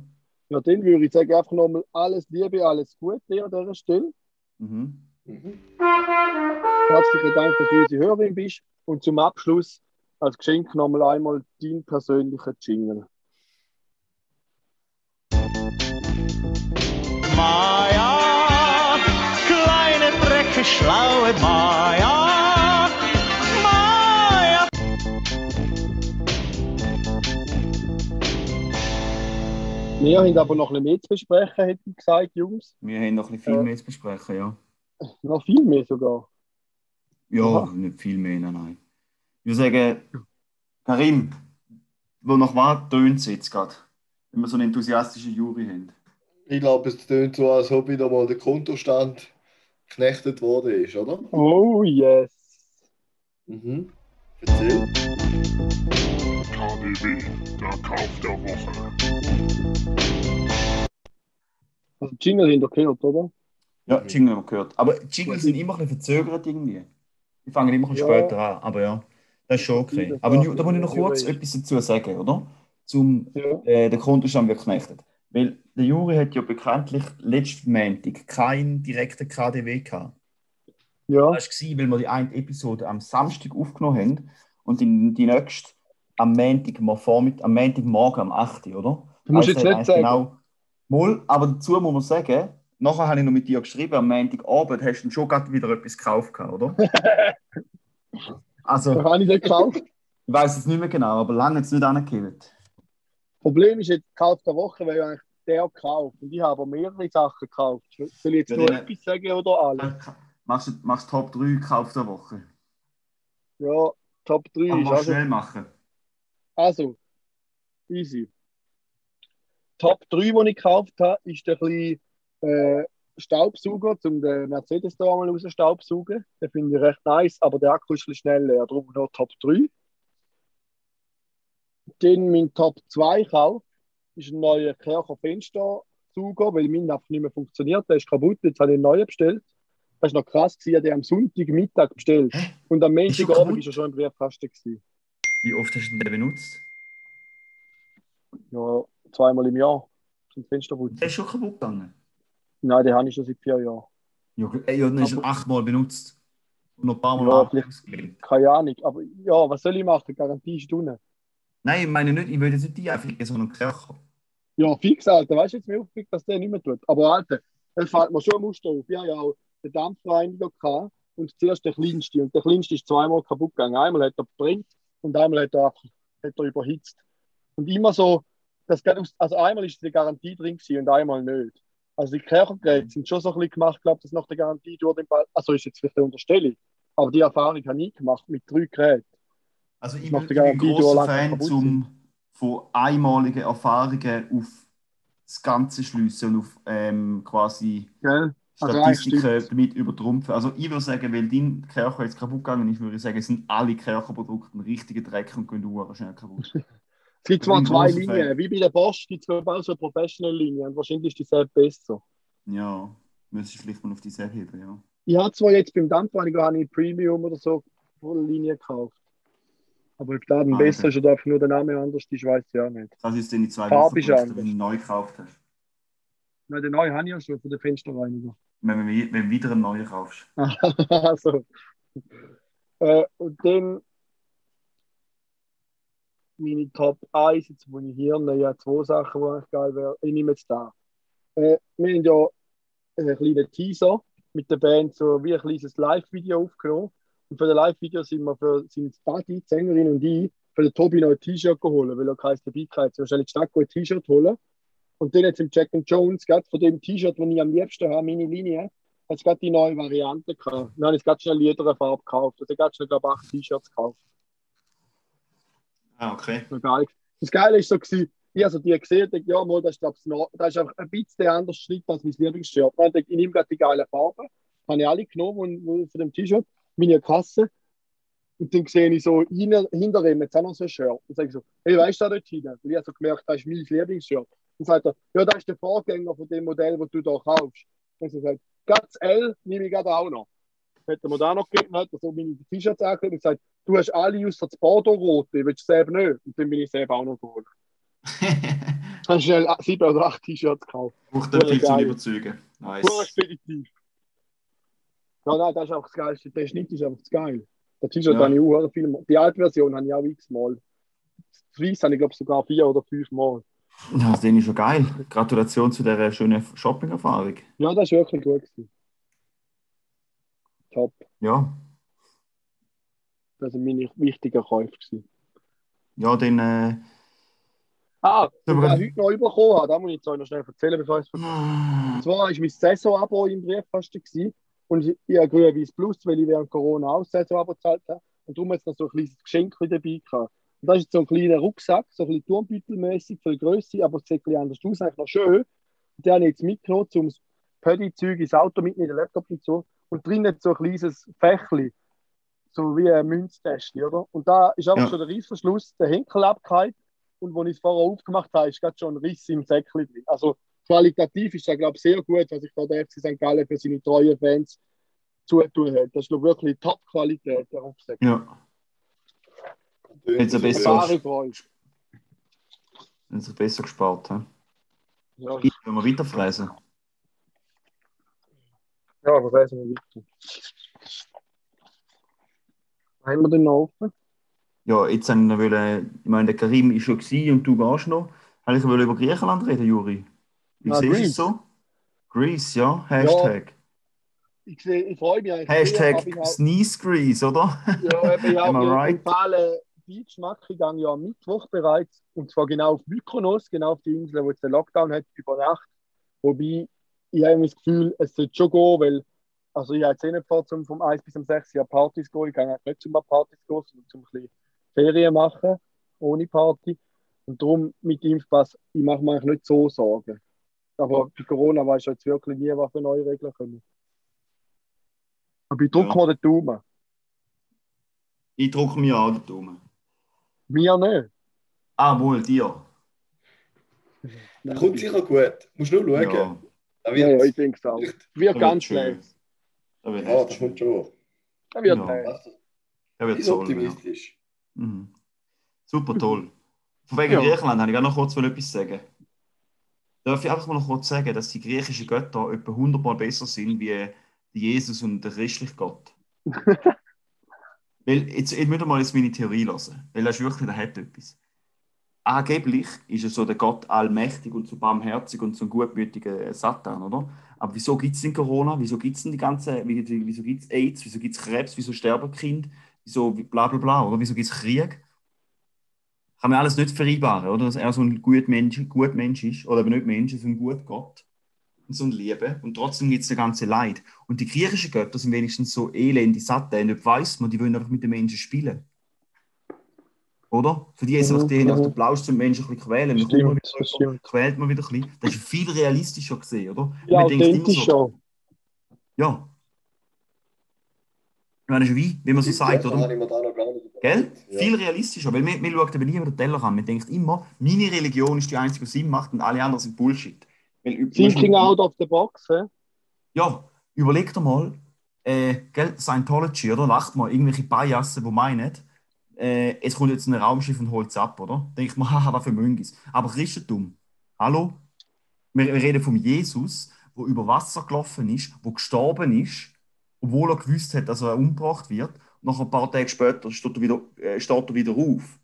Ja, dann würde ich sagen, einfach nochmal alles Liebe, alles Gute an dieser Stelle. Mhm. Herzlichen Dank, dass du unsere Hörerin bist. Und zum Abschluss als Geschenk nochmal einmal dein persönlicher Jingle. Maja, kleine Drecke, schlaue Maja. Maja. Wir haben aber noch ein bisschen mehr zu besprechen, hätte ich gesagt, Jungs. Wir haben noch ein bisschen viel Ja. mehr zu besprechen, ja. Noch viel mehr sogar. Ja, Aha. nicht viel mehr, nein. Ich würde sagen, Karim, wo nach was tönt es jetzt gerade? Wenn wir so eine enthusiastische Jury haben. Ich glaube, es tönt so, als ob wieder mal der Kontostand geknechtet worden ist, oder? Oh yes. Mhm. Erzähl. KDW, der Kauf der Woche. Also Jingle haben ihr gehört, oder? Ja, Jingle haben wir gehört. Aber Jingle sind immer ein bisschen verzögert irgendwie. Die fangen immer ein bisschen Ja. später an, aber ja, das ist schon okay. Aber da muss ich noch kurz etwas dazu sagen, oder? Zum Ja. äh, der Kontostand wird geknechtet. Weil der Juri hat ja bekanntlich letzten Montag keinen direkten KDW gehabt. Ja. Das war, weil wir die eine Episode am Samstag aufgenommen haben und die, die nächste am Montag, am Vormittag, am Montagmorgen am 8. oder? Du musst Also jetzt nicht eigentlich sagen. Genau, Moll, aber dazu muss man sagen, nachher habe ich noch mit dir geschrieben, am Montagabend hast du schon gerade wieder etwas gekauft, oder? [LAUGHS] also, Das habe ich nicht gekauft. ich weiß es nicht mehr genau, aber lange hat es nicht angekillt. Problem ist jetzt, Kauf der Woche, weil ich eigentlich der gekauft. Und ich habe mehrere Sachen gekauft. Soll ich jetzt Ja, nur dann- etwas sagen oder alles? Machst du machst Top 3 Kauf der Woche? Ja, Top 3 Aber ist also, schnell machen. also easy. Top 3, die ich gekauft habe, ist der kleine äh, Staubsauger, um den Mercedes da mal raus Staubsaugen. Den finde ich recht nice, aber der Akku ist ein bisschen schnell leer, darum nur Top 3. Dann mein Top 2 Kauf ist ein neuer Kercher Fenstersauger, weil mein einfach nicht mehr funktioniert. Der ist kaputt, jetzt habe ich einen neuen bestellt. Das war noch krass, gewesen, ich habe den am Sonntagmittag bestellt. Hä? Und am Montagabend ist er schon im Briefkasten. Gewesen. Wie oft hast du den benutzt? Ja, zweimal im Jahr zum Fensterputzen. Der ist schon kaputt gegangen. Nein, den habe ich schon seit vier Jahren. Ja, ey, dann du ihn achtmal benutzt. Und noch ein paar Mal Ja, ausgelegt. Keine Ahnung. Aber ja, was soll ich machen? Garantie ist unten. Nein, ich meine nicht, ich will jetzt nicht die einfach so einen Kercher. Ja, fix, Alter. Weißt du jetzt mir aufgeregt, dass der nicht mehr tut? Aber Alter, es fällt mir schon ein Muster auf. Ich habe ja auch den Dampfreiniger gehabt und zuerst der kleinste. Und der kleinste ist zweimal kaputt gegangen. Einmal hat er gebrannt und einmal hat er, hat er überhitzt. Und immer so, das also einmal ist die Garantie drin und einmal nicht. Also die Kerchergeräte sind schon so ein bisschen gemacht, glaube dass nach der Garantie durch den Ball, also ist jetzt vielleicht eine Unterstellung, aber die Erfahrung habe ich gemacht mit drei Geräten. Also ich, bin, Garantie großer Fan zum, von einmaligen Erfahrungen auf das Ganze schliessen und auf ähm, quasi Gell? Also Statistiken stimmt's. damit übertrumpfen. Also ich würde sagen, weil dein Kercher jetzt kaputt gegangen ist, würde ich sagen, sind alle Kercherprodukte ein richtiger Dreck und gehen schnell kaputt. [LAUGHS] Es gibt zwar Ich zwei Linien, Fan. wie bei der Bosch gibt es auch so eine Professional-Linie und wahrscheinlich ist die selbst besser. Ja, müsste ich vielleicht mal auf die Serie heben, ja. Ich habe zwar jetzt beim Dampfreiniger habe ich Premium oder so volle Linie gekauft. Aber ob da dann Ah, besser okay. ist oder einfach nur der Name anders ist, weiß ich auch nicht. Das ist dann die zwei Farbe ist anders. die du neu gekauft hast. Nein, den neuen habe ich ja schon von den Fensterreiniger. Wenn, du- wenn du wieder einen neuen kaufst. [LAUGHS] also. Äh, und dann meine Top 1, jetzt wo ich hier nehme, ja zwei Sachen, die eigentlich geil wären. Ich nehme jetzt da. Äh, wir haben ja einen kleinen Teaser mit der Band, so wie ein kleines Live-Video aufgenommen. Und für das Live-Video sind wir für sind Buddy, die Sängerin und ich, für den Tobi noch ein T-Shirt geholt, weil er keins dabei hatte. Wahrscheinlich Stadt ein T-Shirt holen. Und dann jetzt im Jack and Jones, gerade von dem T-Shirt, das ich am liebsten habe, meine Linie, hat es gerade die neue Variante gehabt. Dann habe ich gerade schnell jeder Farbe gekauft. Also gerade schnell, glaube ich, acht T-Shirts gekauft. Ah, okay. Das Geile ist so, gewesen, ich habe so die gesehen, dachte, ja, mal, das ist, glaub, ich, noch- das ist einfach ein bisschen anders Schnitt als mein Lieblingsshirt. Dann dachte ich, ich nehme gerade die geile Farbe. Habe ich alle genommen und, und von dem T-Shirt, meine Kasse. Und dann sehe ich so hinter, hinter jetzt auch noch so ein Shirt. Und sage ich so, hey, weißt du da dort hinten? Und ich habe so gemerkt, das ist mein Lieblingsshirt. Dann sagt er, ja, das ist der Vorgänger von dem Modell, das du da kaufst. Habe ich gesagt, ganz L nehme ich gerade auch noch. Hätte mir da noch gegeben, hat er so meine T-Shirts angelegt und gesagt, du hast alle außer das Bordeaux-Rote, willst du selber nicht? Und dann bin ich selber auch noch geholt. [LAUGHS] Hast schnell sieben oder acht T-Shirts gekauft. Braucht nicht viel zum. Überzeugen. Pur Nice. expeditiv. Ja, nein, das ist einfach das Geilste. Der Schnitt ist einfach das Geil. Der T-Shirt Ja. habe ich auch viel Mal. Die alte Version habe ich auch x-mal. Das Weiß habe ich, glaube sogar vier oder fünf Mal. Ja, das ist schon geil. Gratulation zu dieser schönen Shopping-Erfahrung. Ja, das war wirklich gut. Gewesen. Top. Ja. Das sind meine wichtigen Käufe. Gewesen. Ja, dann. Äh, Ah, was ich heute noch bekommen habe, das muss ich jetzt euch noch schnell erzählen, bevor ich es vergesse. Und zwar war mein Saisonabo im Briefkasten gewesen. und ich, habe grün-weiß Plus, weil ich während Corona auch Saisonabo gezahlt habe. Und darum hat es noch so ein kleines Geschenk dabei gehabt. Und das ist so ein kleiner Rucksack, so ein bisschen Turmbeutelmäßig für die Größe, aber es sieht ein bisschen anders aus, eigentlich noch schön. Und den habe ich jetzt mitgenommen, um das Pödi-Zeug ins Auto mitnehmen, den Laptop und. Und drinnen so ein kleines Fächli, so wie ein Münztäschchen, oder? Und da ist einfach Ja. schon der Reissverschluss, der Henkel abgehakt. Und als ich es vorher aufgemacht habe, ist gerade schon ein Riss im Säckchen drin. Also qualitativ ist das, glaube ich, sehr gut, was ich da der FC St. Gallen für seine treuen Fans zutun hat. Das ist ich, wirklich Top-Qualität, der Rucksack. ja, Jetzt ein besser- haben sich besser gespart. He? Ja, Wenn wir weiterfräsen. Ja aber weiß ich nicht. Haben wir denn noch offen? Ja, jetzt haben wir wollen, ich meine, der Karim ist schon gewesen und du gehst noch. Habe ich wollen über Griechenland reden, Juri? Wie Ah, siehst du es so? Greece, ja. Hashtag. Ich, sehe, ich freue mich eigentlich. Hashtag auch- Sneeze Greece, oder? Ja, eben, ja, [LAUGHS] Am right? empfehlen Beachmark, ich gehe ja am Mittwoch bereits, und zwar genau auf Mykonos, genau auf die Insel, wo jetzt der Lockdown hat, über Nacht. Wobei, ich habe das Gefühl, es sollte schon gehen, weil, also ich habe jetzt eh nicht vor, zum vom 1 bis zum 6 Jahr Partys gehen, ich gehe nicht zum Partys gehen, sondern zum ein bisschen Ferien machen, ohne Party. Und darum mit Impfpass, ich mache mir eigentlich nicht so Sorgen. Aber bei Corona weiß ich jetzt wirklich nie, was für neue Regeln kommen. Aber ich drücke Ja. mal den Daumen. Ich drücke mir auch den Daumen. Mir nicht. Ah, wohl, dir. Kommt sicher gut. Musst nur schauen. Ja, Ja, wird ja, ich denke es auch. Wird Das ganz schlecht. da wird Ja, das kommt schon. Das wird Ja. schlecht. Da wird Ist toll. Ja. optimistisch. Mhm. Super toll. Von wegen Ja. Griechenland habe ich auch noch kurz etwas sagen. Darf ich einfach mal noch kurz sagen, dass die griechischen Götter etwa 100 Mal besser sind wie Jesus und der christliche Gott? [LAUGHS] Weil, jetzt, jetzt müsst ihr mal jetzt meine Theorie hören, weil das ist wirklich, der hat etwas. Angeblich ist er so der Gott allmächtig und so barmherzig und so ein gutmütiger Satan, oder? Aber wieso gibt es denn Corona? Wieso gibt es denn die ganze, wie- wie- wieso gibt es AIDS? Wieso gibt es Krebs? Wieso sterben Kinder? Wieso bla bla bla, oder? Wieso gibt es Krieg? Kann man alles nicht vereinbaren, oder? Dass er so ein guter Mensch, gut Mensch ist, oder eben nicht Mensch, so ein guter Gott. Und so ein Liebe. Und trotzdem gibt es das ganze Leid. Und die griechischen Götter sind wenigstens so elende Satan, nicht weiss man, die wollen einfach mit den Menschen spielen. Oder? Für die ist Mhm, einfach die, mhm. auf den Plausch zum Menschen ein bisschen quälen. Stimmt, man wieder, quält man wieder ein bisschen. Das ist viel realistischer gesehen, oder? Ja, Man denkt immer authentisch so, schon. Ja. Ich meine, das ist wie, wie man so sagt, Ja, oder? habe ich mir da noch gar nicht Gell? Ja. Viel realistischer, weil man, man schaut eben nie über den Teller an. Man denkt immer, meine Religion ist die einzige, die Sinn macht und alle anderen sind Bullshit. Weil, Thinking out of the box, hä? Ja, überleg dir mal, äh, gell, Scientology, oder? Lacht mal irgendwelche Biasen, die meinen, äh, es kommt jetzt ein Raumschiff und holt es ab, oder? Denkt man, [LAUGHS] haha, was für Müngis. Aber Christentum, hallo? Wir, wir reden von Jesus, der über Wasser gelaufen ist, der gestorben ist, obwohl er gewusst hat, dass er umgebracht wird. Nach ein paar Tage später steht er wieder, äh, steht er wieder auf.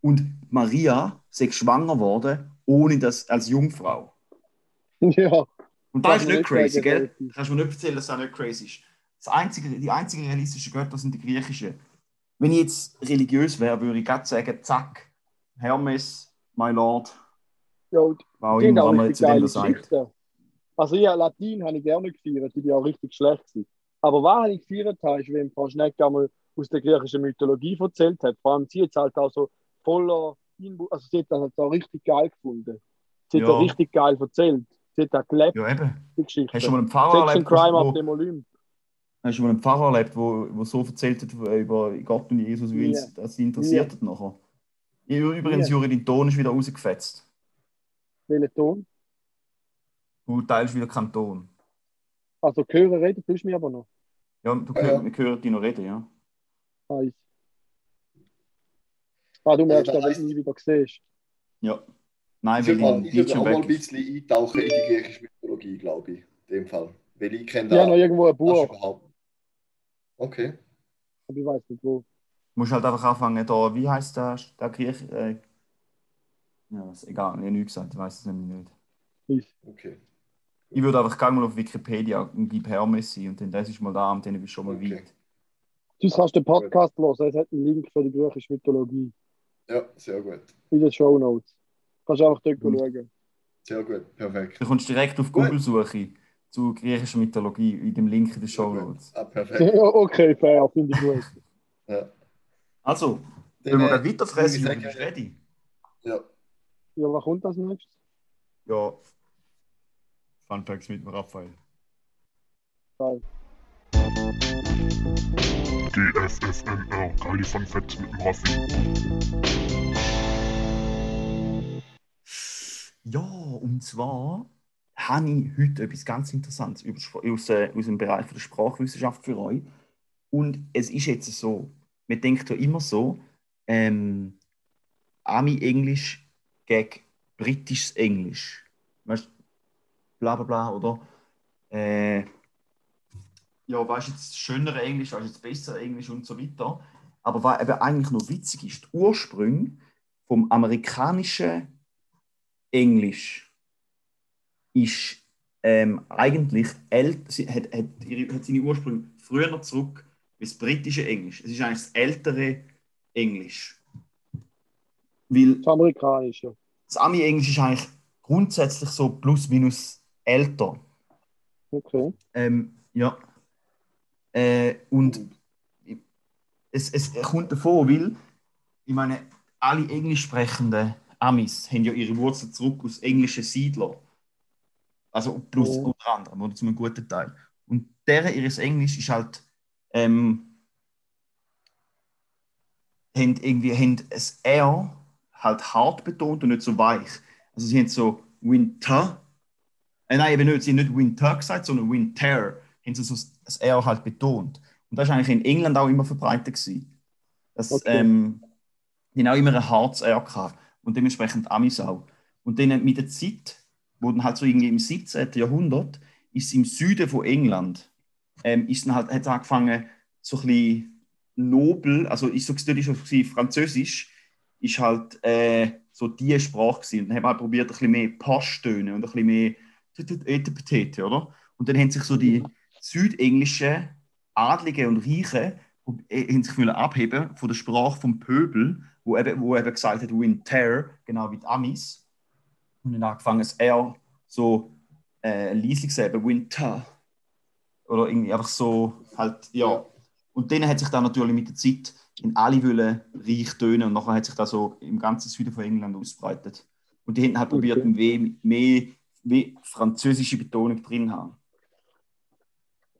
Und Maria ist schwanger worden, ohne das als Jungfrau. [LAUGHS] Ja. Und das Darf ist nicht crazy, gell? relativ. Du kannst mir nicht erzählen, dass das nicht crazy ist. Das einzige, die einzigen realistischen Götter sind die griechischen. Wenn ich jetzt religiös wäre, würde ich gerade sagen, zack, Hermes, my lord, ja auch haben immer auch dem geile da sagt. Also ja, Latin habe ich gerne gefeiert, die bin auch richtig schlecht gewesen. Aber was ich gefeiert habe, ist, wenn Frau Schneck einmal aus der griechischen Mythologie erzählt hat. Vor allem sie jetzt halt auch so voller, Inbu also sie hat das halt auch richtig geil gefunden. Sie hat Ja. das richtig geil erzählt. Sie hat da gelebt, Ja, eben. die Geschichte. Hast du schon mal einen Pfarrer Sex erlebt, Crime auf dem Olymp. Hast du mal einen Pfarrer erlebt, wo, wo so erzählt hat äh, über Gott und Jesus, wie ihn Nie. das sie interessiert hat nachher? Übrigens, Nie. Juri, dein Ton ist wieder rausgefetzt. Welchen Ton? Du teilst wieder keinen Ton. Also hören reden tust du mich aber noch. Ja, du Ja, hör, ja. wir hören dich noch reden, ja. Nice. Ah, du merkst, das dass du mich wieder siehst. Ja. Nein, Ich weil ich würde auch mal ein bisschen eintauchen in die griechische Mythologie, glaube ich. In dem Fall. Weil ich kenne Ich habe noch da irgendwo ein Buch, überhaupt. Okay. aber ich weiß nicht wo. Du musst halt einfach anfangen, da, wie heißt der, der Griech? Äh, ja, was, egal, ich habe nichts gesagt, ich weiß es nämlich nicht. Okay. Ich würde einfach gerne mal auf Wikipedia und gebe Hermes ein und dann das ist mal da und dann bist du schon mal Okay. weit. Sonst kannst du den Podcast hören, es hat einen Link für die griechische Mythologie Ja, sehr gut. in den Show Notes. Kannst du einfach dort Mhm. schauen. Sehr gut. Perfekt. Du kommst direkt auf. Google-Suche zu griechischer Mythologie in dem Link in den Show Notes. Ah, perfekt. Ja, [LAUGHS] okay, fair, finde ich gut. Ja. Also, Dann, wenn wir äh, gerade weiterfressen, Juri, bist ready? Ja. Ja, was kommt als nächstes? Ja. Fun Facts mit dem Raphael. Geil. GFFNR, geile Fun Facts mit dem Raffi. Ja, und zwar habe ich heute etwas ganz Interessantes aus, äh, aus dem Bereich der Sprachwissenschaft für euch. Und es ist jetzt so, man denkt ja immer so, ähm, Ami-Englisch gegen britisches Englisch. Weißt du, bla bla bla, oder? Äh, ja, weißt du, jetzt schönere Englisch, weißt du, jetzt bessere Englisch und so weiter. Aber was eben eigentlich noch witzig ist, die Ursprünge vom amerikanischen Englisch ist ähm, eigentlich sie hat, hat, ihre, hat seine Ursprünge früher zurück bis britische Englisch. Es ist eigentlich das ältere Englisch. Weil Das amerikanische. das Ami-Englisch ist eigentlich grundsätzlich so plus minus älter. Okay. Ähm, ja. Äh, und es, es kommt davon, weil, ich meine, alle englisch sprechenden Amis haben ja ihre Wurzeln zurück aus englischen Siedlern. Also plus Ja. unter anderem, oder zu einem guten Teil. Und deren ihres Englisch ist halt, ähm, haben irgendwie haben ein R halt hart betont und nicht so weich. Also sie haben so Winter, äh, nein, eben nicht, sie haben nicht Winter gesagt, sondern Winter, haben sie so das R halt betont. Und das war eigentlich in England auch immer verbreitet. Gewesen. Das, Okay. ähm, die haben auch immer ein hartes R gehabt. Und dementsprechend Amis auch. Und dann mit der Zeit, dann halt so irgendwie im 17. Jahrhundert, ist im Süden von England, ähm, ist dann halt, hat angefangen, so ein bisschen nobel, also ist so, gewesen, Französisch, ist halt äh, so die Sprache gewesen. Und dann haben wir halt probiert, ein bisschen mehr Passtöne und ein bisschen mehr Etepetete, oder? Und dann haben sich so die südenglischen Adligen und Reichen äh, haben sich abheben von der Sprache vom Pöbel, wo eben, wo eben gesagt hat, Winter, genau wie die Amis. Und dann angefangen, das R so äh, leislich zu sagen, Winter. Oder irgendwie einfach so, halt, ja. Und dann hat sich dann natürlich mit der Zeit in alle wollen reich tönen und nachher hat sich das so im ganzen Süden von England ausbreitet. Und die haben halt probiert, Okay. mehr, mehr, mehr französische Betonung drin haben.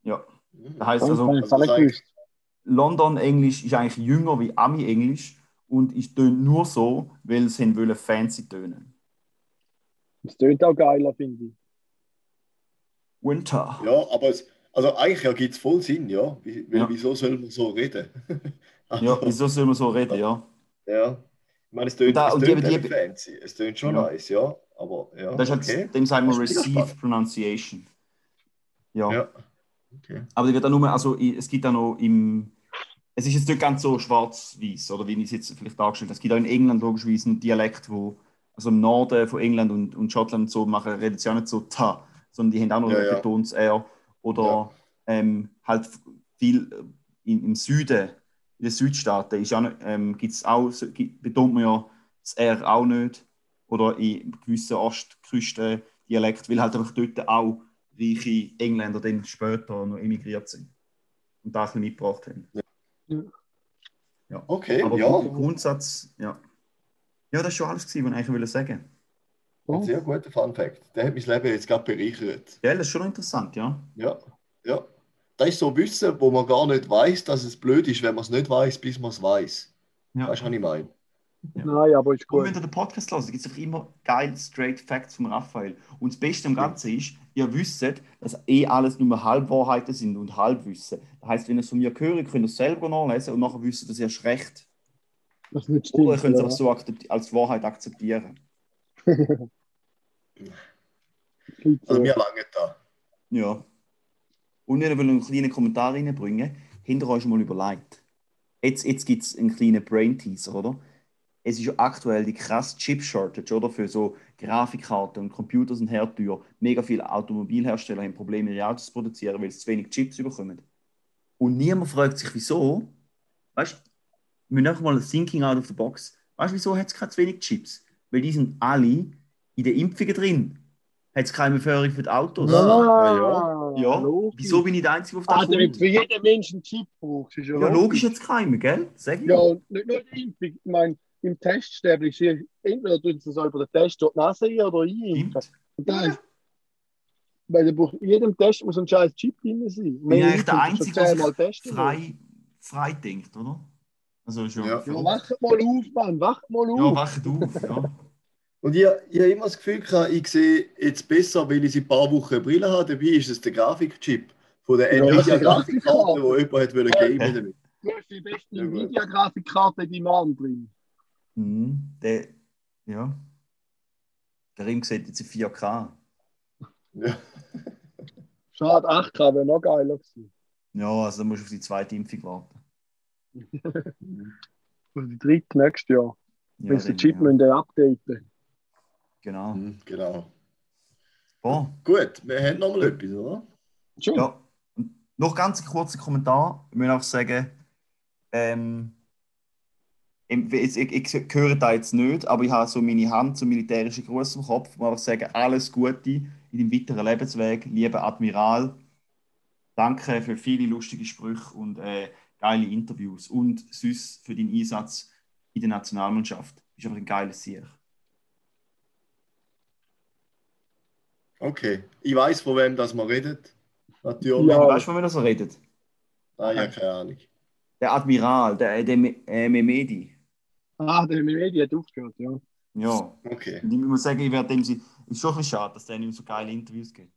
Ja, das Das also, ich. London-Englisch ist eigentlich jünger wie Ami-Englisch und ist tönt nur so, weil sie wollen fancy tönen. Das tönt auch geiler, finde ich. Winter. Ja, aber es, also eigentlich ergibt es voll Sinn, ja. Wie, weil, Ja. Wieso soll man so reden? Also, [LAUGHS] Ja, wieso soll man so reden, ja? ja. Ich meine, es tönt, Da- es und tönt die- die- fancy. Es tönt schon Ja. nice, ja. Aber ja, Das ist halt, okay. dem sagen wir Receive. Pronunciation. Ja. Ja. Okay. Aber die wird auch nur, also es gibt auch noch im, es ist jetzt nicht ganz so schwarz-weiß, oder wie ich es jetzt vielleicht dargestellt habe. Es gibt auch in England logischerweise einen Dialekt, wo, also im Norden von England und, und Schottland und so machen, reden sie auch nicht so ta, sondern die haben auch noch Ja, ja. betontes R. Oder Ja. ähm, halt viel äh, in, im Süden, in den Südstaaten, ist auch nicht, ähm, gibt's auch, betont man ja das R auch nicht. Oder in gewissen Ostküsten-Dialekt, weil halt einfach dort auch reiche Engländer dann später noch emigriert sind und das ein bisschen mitgebracht haben. Okay, Aber ja. Grundsatz, ja. Ja, das war schon alles, gewesen, was ich eigentlich wollte sagen Ein sehr guter Fun Fact. Der hat mein Leben jetzt gerade bereichert. Ja, das ist schon interessant, ja. Ja, ja. Das ist so Wissen, wo man gar nicht weiß, dass es blöd ist, wenn man es nicht weiß, bis man es weiß. ja. Weißt du, was ich meine? Ja. Nein, aber ist Und wenn gut. ihr den Podcast hört, gibt es einfach immer geile Straight Facts von Raphael. Und das Beste am Ganzen ist, ihr wisst, dass eh alles nur Halbwahrheiten sind und Halbwissen. Das heißt, wenn ihr es von mir hört, könnt ihr es selber nachlesen und nachher wisst ihr, dass ihr recht. Das nicht Oder ihr stimmt. könnt es Ja. einfach so akzepti- als Wahrheit akzeptieren. [LAUGHS] Also wir langen da. Ja. Und ich will noch einen kleinen Kommentar reinbringen. Hinter euch mal überlegt. Jetzt, jetzt gibt es einen kleinen Brain-Teaser, oder? Es ist ja aktuell die krasse Chip-Shortage, oder? Für so Grafikkarten und Computer sind herteuer. Mega viele Automobilhersteller haben Probleme, ihre Autos zu produzieren, weil sie zu wenig Chips bekommen. Und niemand fragt sich, wieso. Weißt du, müssen einfach mal thinking out of the box. Weißt du, wieso hat es keine zu wenig Chips? Weil die sind alle in den Impfungen drin. Hat es keine Förderung für die Autos? Ah, Ja, logisch. wieso bin ich der Einzige, der auf das damit kommt? für jeden Menschen einen Chip brauchst, ist ja, Ja, logisch jetzt keiner, gell? Sag ich. Ja, und nicht nur die Impfung. Ich meine, im Teststäbchen ist hier- entweder tun sie es über den Test dort die Nase ein oder. Stimmt. Und dann, weil da braucht, in jedem Test muss ein scheiß Chip drin sein. Bin ich eigentlich der Einzige, der frei, frei denkt, oder? Also schon. Ja. Ja, wacht mal auf, Mann, wacht mal Ja, auf. wacht auf, ja. [LAUGHS] Und ich, ich habe immer das Gefühl, gehabt, ich sehe jetzt besser, weil ich seit ein paar Wochen eine Brille habe. Dabei ist es der Grafikchip von der Ja, Nvidia die Grafikkarte, Grafikkarte. die jemand hat wollen geben damit. Du hast die beste Ja. Nvidia-Grafikkarte in deinem Arm drin. Mhm. Der, ja. Der Ring sieht jetzt in 4K. Ja. Schade, 8K wäre noch geiler gewesen. Ja, also da musst du auf die zweite Impfung warten. [LAUGHS] Und die dritte nächstes Jahr. Ja, wenn sie den Chip ja. müssen updaten Genau. Mhm, Genau. Boah. Gut, wir haben noch mal etwas, oder? Schon? Ja. Noch ganz kurzer Kommentar. Ich will auch sagen, ähm, ich, ich, ich, ich höre da jetzt nicht, aber ich habe so meine Hand zum militärischen Gruß im Kopf. Ich muss einfach sagen, alles Gute in deinem weiteren Lebensweg, lieber Admiral. Danke für viele lustige Sprüche und äh, geile Interviews und süß für deinen Einsatz in der Nationalmannschaft. Du bist einfach ein geiles Sieg. Okay. Ich weiß, von wem das man redet. Natürlich. Ja. Weißt du, von wem das so redet? Ah, ja, keine Ahnung. Der Admiral, der, der äh, Memedi. Ah, der Medi hat aufgehört, ja. Ja. Okay. Und ich muss sagen, ich werde dem sie. Ist schon ein bisschen schade, dass der nicht so geile Interviews gibt.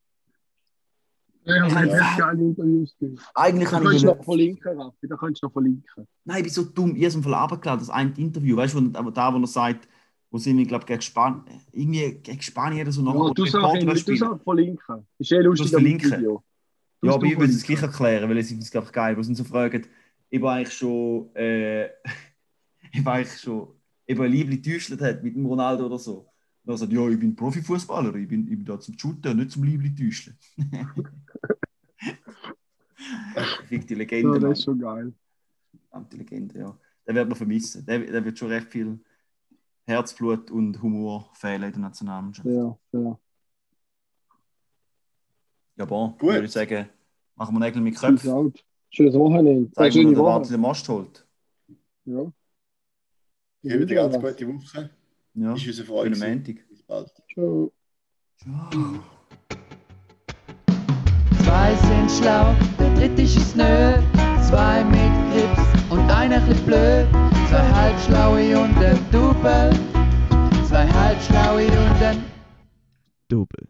Ja. hat echt geile Interviews gegeben. Eigentlich Da kann ich. kannst du noch verlinken, Raffi. Da kannst du noch verlinken. Nein, ich bin so dumm. Ich habe es runtergeladen, das eine Interview. Weißt du, wo- da, wo er sagt, wo sind wir, glaube ich, gegen Spanien. Irgendwie gegen Spanien oder so noch. Ja, du sagst verlinken. Ist eh lustig Du verlinken? Video. Ja, aber ich will es gleich erklären, weil es ist, glaube ich, geil. Wo sie so fragen, ich war eigentlich schon, äh, [LAUGHS] ich war eigentlich schon, ich war Liebling getäuscht hat mit dem Ronaldo oder so. Und er sagt, ja, ich bin Profifußballer, ich bin, ich bin da zum Shooten, nicht zum Liebling täuschen. [LAUGHS] ich finde die Legende. Ja, das ist schon geil. Verdammte Legende, ja. Den wird man vermissen. Der, der wird schon recht viel Herzblut und Humor fehlen in der Nationalmannschaft. Ja, Ja, ja. bon, Gut. würde ich sagen, machen wir Nägel mit Köpfen. Schönes Wochenende. Zeigen wir, dass der Woche. Warte den Mast holt. Ja. Ich wünsche dir ganz gute Woche. Ja, Ist unsere Freude. schönen. Montag. Bis bald. Ciao. Ciao. Zwei sind schlau, der dritte ist es nö. Zwei mit Grips und einer chli blöd. Zwei halbschlaue und ein Double. Zwei halbschlaue und ein Double.